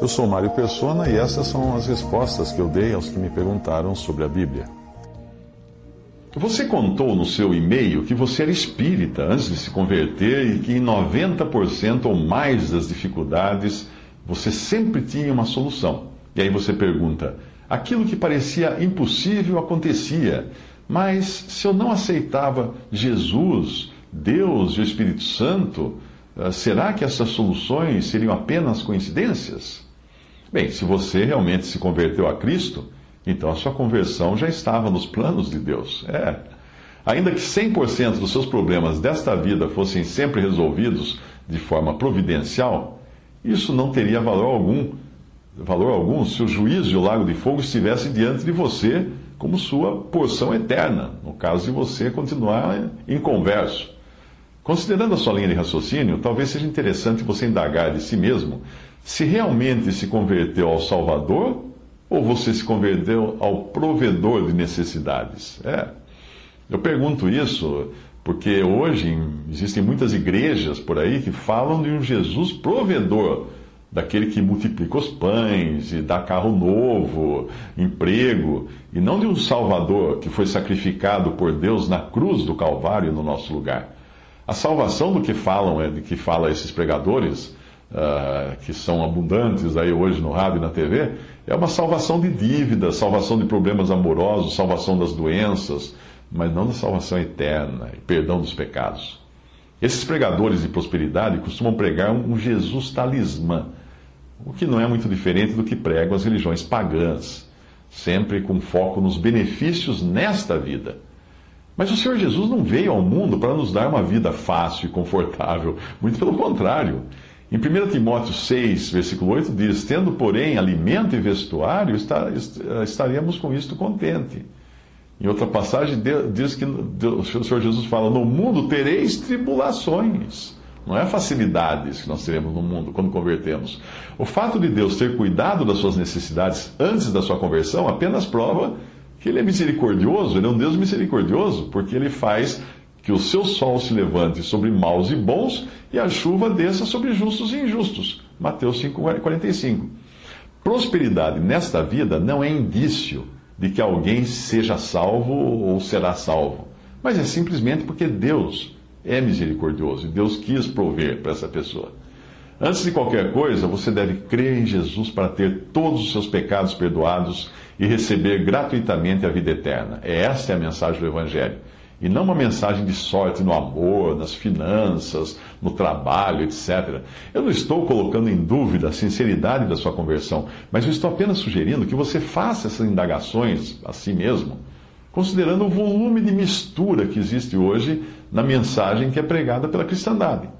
Eu sou Mário Persona e essas são as respostas que eu dei aos que me perguntaram sobre a Bíblia. Você contou no seu e-mail que você era espírita antes de se converter e que em 90% ou mais das dificuldades você sempre tinha uma solução. E aí você pergunta: aquilo que parecia impossível acontecia, mas se eu não aceitava Jesus, Deus e o Espírito Santo, será que essas soluções seriam apenas coincidências? Bem, se você realmente se converteu a Cristo, então a sua conversão já estava nos planos de Deus. É. Ainda que 100% dos seus problemas desta vida fossem sempre resolvidos de forma providencial, isso não teria valor algum, valor algum se o juízo e o lago de fogo estivessem diante de você como sua porção eterna, no caso de você continuar inconverso. Considerando a sua linha de raciocínio, talvez seja interessante você indagar de si mesmo se realmente se converteu ao Salvador ou você se converteu ao provedor de necessidades. É. Eu pergunto isso porque hoje existem muitas igrejas por aí que falam de um Jesus provedor, daquele que multiplica os pães e dá carro novo, emprego, e não de um Salvador que foi sacrificado por Deus na cruz do Calvário no nosso lugar. A salvação do que falam, é de que fala esses pregadores, uh, que são abundantes aí hoje no rádio e na TV, é uma salvação de dívidas, salvação de problemas amorosos, salvação das doenças, mas não da salvação eterna e perdão dos pecados. Esses pregadores de prosperidade costumam pregar um Jesus talismã, o que não é muito diferente do que pregam as religiões pagãs, sempre com foco nos benefícios nesta vida mas o Senhor Jesus não veio ao mundo para nos dar uma vida fácil e confortável. Muito pelo contrário. Em 1 Timóteo 6, versículo 8, diz: Tendo, porém, alimento e vestuário, estaríamos com isto contente. Em outra passagem, diz que o Senhor Jesus fala: No mundo tereis tribulações. Não é facilidades que nós teremos no mundo quando convertemos. O fato de Deus ter cuidado das suas necessidades antes da sua conversão apenas prova que ele é misericordioso, ele é um Deus misericordioso, porque ele faz que o seu sol se levante sobre maus e bons e a chuva desça sobre justos e injustos. Mateus 5,45. Prosperidade nesta vida não é indício de que alguém seja salvo ou será salvo, mas é simplesmente porque Deus é misericordioso e Deus quis prover para essa pessoa. Antes de qualquer coisa, você deve crer em Jesus para ter todos os seus pecados perdoados e receber gratuitamente a vida eterna. É essa é a mensagem do Evangelho. E não uma mensagem de sorte no amor, nas finanças, no trabalho, etc. Eu não estou colocando em dúvida a sinceridade da sua conversão, mas eu estou apenas sugerindo que você faça essas indagações a si mesmo, considerando o volume de mistura que existe hoje na mensagem que é pregada pela cristandade.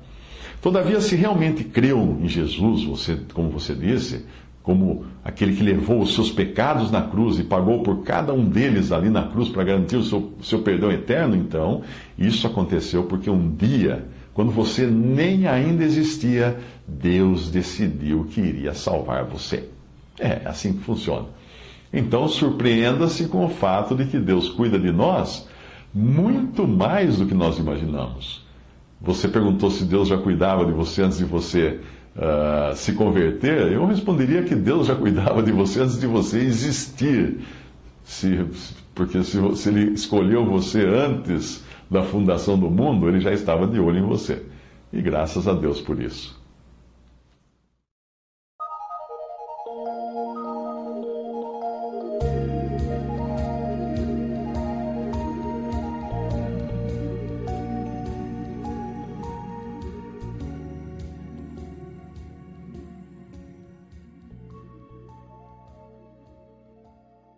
Todavia, se realmente creu em Jesus, você, como você disse, como aquele que levou os seus pecados na cruz e pagou por cada um deles ali na cruz para garantir o seu, seu perdão eterno, então, isso aconteceu porque um dia, quando você nem ainda existia, Deus decidiu que iria salvar você. É assim que funciona. Então, surpreenda-se com o fato de que Deus cuida de nós muito mais do que nós imaginamos. Você perguntou se Deus já cuidava de você antes de você uh, se converter. Eu responderia que Deus já cuidava de você antes de você existir. Se, porque se, se Ele escolheu você antes da fundação do mundo, Ele já estava de olho em você. E graças a Deus por isso.